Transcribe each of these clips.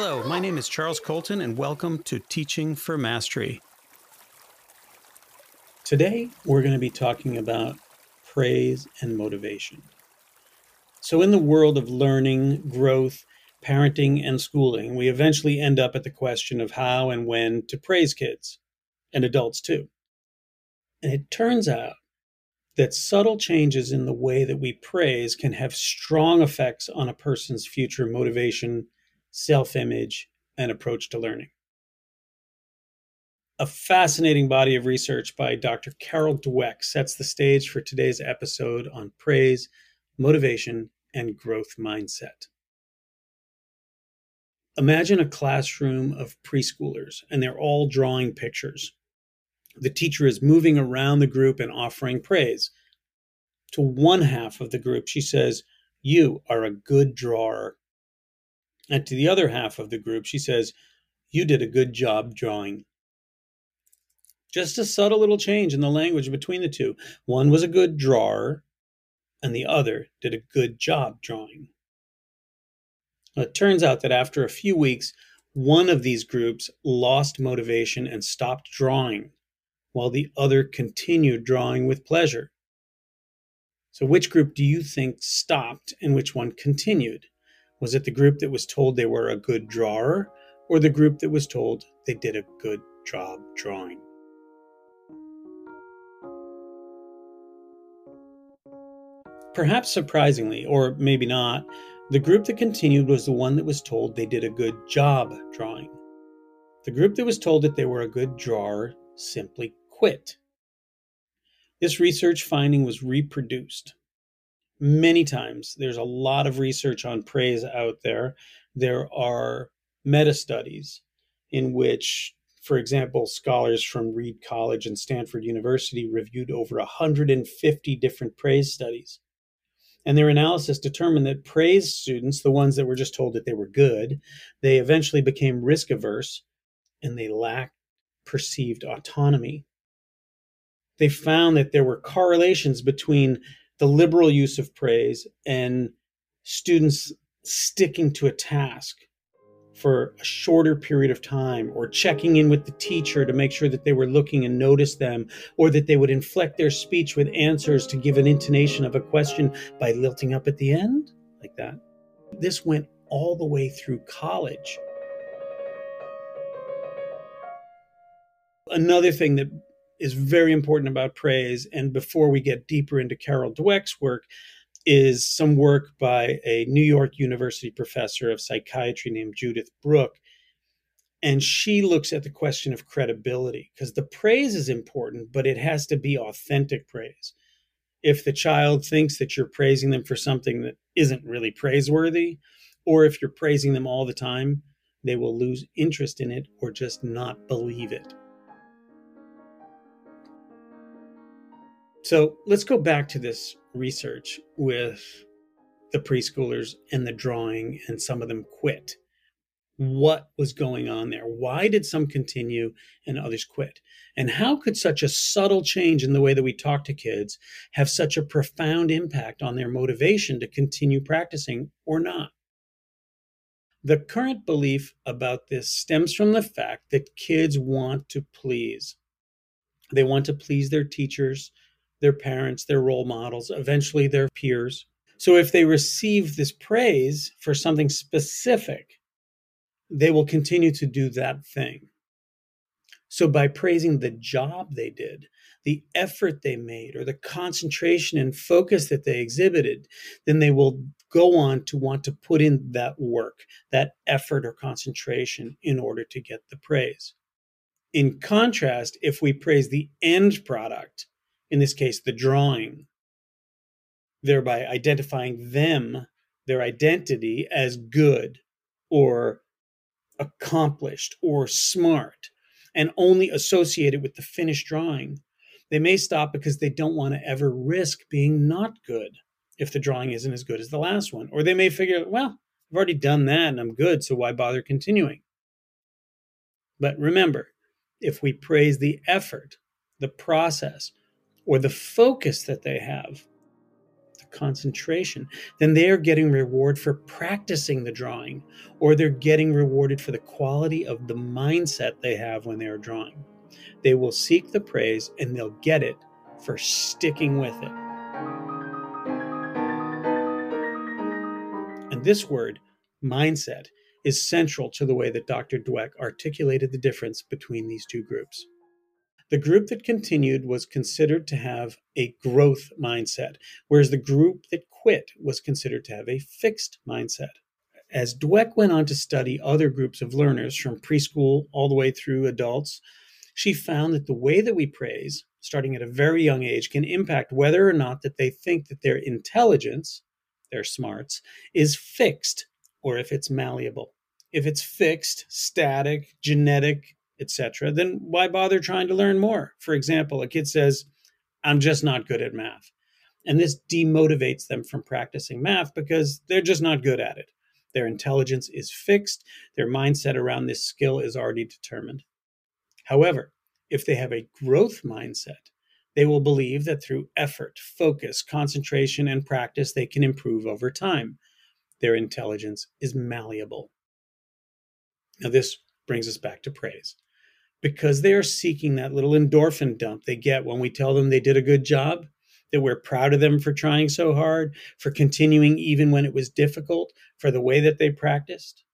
Hello, my name is Charles Colten, and welcome to Teaching for Mastery. Today, we're going to be talking about praise and motivation. So, in the world of learning, growth, parenting, and schooling, we eventually end up at the question of how and when to praise kids, and adults too. And it turns out that subtle changes in the way that we praise can have strong effects on a person's future motivation, self image, and approach to learning. A fascinating body of research by Dr. Carol Dweck sets the stage for today's episode on praise, motivation, and growth mindset. Imagine a classroom of preschoolers, and they're all drawing pictures. The teacher is moving around the group and offering praise. To one half of the group, she says, You are a good drawer. And to the other half of the group, she says, You did a good job drawing. Just a subtle little change in the language between the two. One was a good drawer, and the other did a good job drawing. It turns out that after a few weeks, one of these groups lost motivation and stopped drawing, while the other continued drawing with pleasure. So, which group do you think stopped and which one continued? Was it the group that was told they were a good drawer, or the group that was told they did a good job drawing? Perhaps surprisingly, or maybe not, the group that continued was the one that was told they did a good job drawing. The group that was told that they were a good drawer simply quit. This research finding was reproduced many times. There's a lot of research on praise out there. There are meta studies in which, for example, scholars from Reed College and Stanford University reviewed over 150 different praise studies. And their analysis determined that praised students, the ones that were just told that they were good, they eventually became risk averse and they lacked perceived autonomy. They found that there were correlations between the liberal use of praise and students sticking to a task for a shorter period of time or checking in with the teacher to make sure that they were looking and noticed them or that they would inflect their speech with answers to give an intonation of a question by lilting up at the end like that. This went all the way through college. Another thing that is very important about praise and before we get deeper into carol dweck's work is some work by a New York University professor of psychiatry named Judith Brook. And she looks at the question of credibility because the praise is important, but it has to be authentic praise. If the child thinks that you're praising them for something that isn't really praiseworthy, or if you're praising them all the time, they will lose interest in it or just not believe it. So let's go back to this research with the preschoolers and the drawing, and some of them quit. What was going on there? Why did some continue and others quit? And how could such a subtle change in the way that we talk to kids have such a profound impact on their motivation to continue practicing or not? The current belief about this stems from the fact that kids want to please. They want to please their teachers, their parents, their role models, eventually their peers. So if they receive this praise for something specific, they will continue to do that thing. So by praising the job they did, the effort they made, or the concentration and focus that they exhibited, then they will go on to want to put in that work, that effort or concentration in order to get the praise. In contrast, if we praise the end product, in this case, the drawing, thereby identifying them, their identity, as good or accomplished or smart, and only associated with the finished drawing. They may stop because they don't want to ever risk being not good if the drawing isn't as good as the last one. Or they may figure, well, I've already done that and I'm good, so why bother continuing? But remember, if we praise the effort, the process, or the focus that they have, the concentration, then they are getting reward for practicing the drawing, or they're getting rewarded for the quality of the mindset they have when they are drawing. They will seek the praise and they'll get it for sticking with it. And this word, mindset, is central to the way that Dr. Dweck articulated the difference between these two groups. The group that continued was considered to have a growth mindset, whereas the group that quit was considered to have a fixed mindset. As Dweck went on to study other groups of learners from preschool all the way through adults, she found that the way that we praise, starting at a very young age, can impact whether or not that they think that their intelligence, their smarts, is fixed or if it's malleable. If it's fixed, static, genetic, etc., then why bother trying to learn more? For example, a kid says, I'm just not good at math. And this demotivates them from practicing math because they're just not good at it. Their intelligence is fixed, their mindset around this skill is already determined. However, if they have a growth mindset, they will believe that through effort, focus, concentration, and practice, they can improve over time. Their intelligence is malleable. Now, this brings us back to praise because they are seeking that little endorphin dump they get when we tell them they did a good job, that we're proud of them for trying so hard, for continuing even when it was difficult, for the way that they practiced.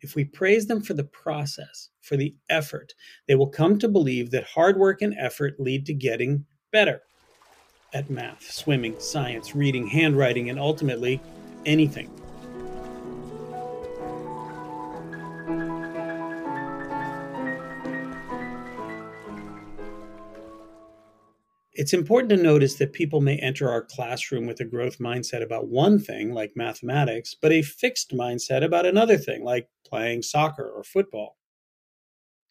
If we praise them for the process, for the effort, they will come to believe that hard work and effort lead to getting better at math, swimming, science, reading, handwriting, and ultimately anything. It's important to notice that people may enter our classroom with a growth mindset about one thing, like mathematics, but a fixed mindset about another thing, like playing soccer or football.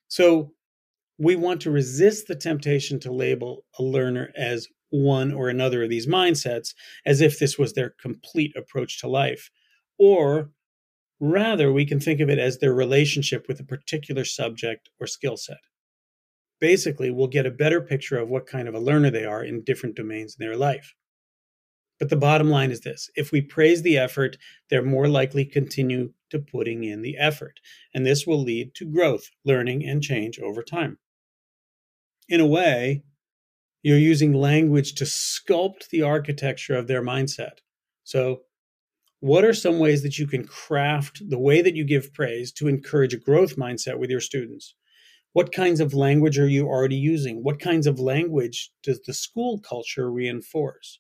So we want to resist the temptation to label a learner as one or another of these mindsets as if this was their complete approach to life. Or rather, we can think of it as their relationship with a particular subject or skill set basically we'll get a better picture of what kind of a learner they are in different domains in their life. But the bottom line is this if we praise the effort, they're more likely to continue to putting in the effort. And this will lead to growth, learning, and change over time. In a way, you're using language to sculpt the architecture of their mindset. So, what are some ways that you can craft the way that you give praise to encourage a growth mindset with your students? What kinds of language are you already using? What kinds of language does the school culture reinforce?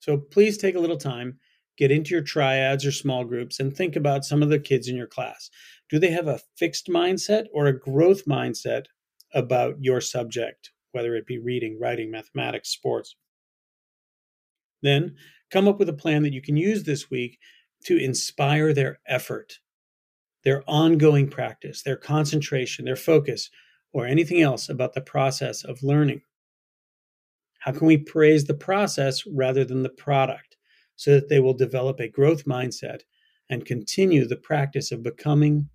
So please take a little time, get into your triads or small groups, and think about some of the kids in your class. Do they have a fixed mindset or a growth mindset about your subject, whether it be reading, writing, mathematics, sports? Then come up with a plan that you can use this week to inspire their effort their ongoing practice, their concentration, their focus, or anything else about the process of learning? How can we praise the process rather than the product so that they will develop a growth mindset and continue the practice of becoming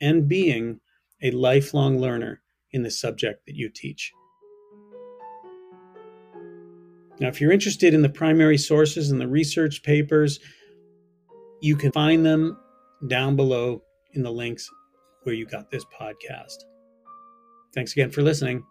and being a lifelong learner in the subject that you teach? Now, if you're interested in the primary sources and the research papers, you can find them down below in the links where you got this podcast. Thanks again for listening.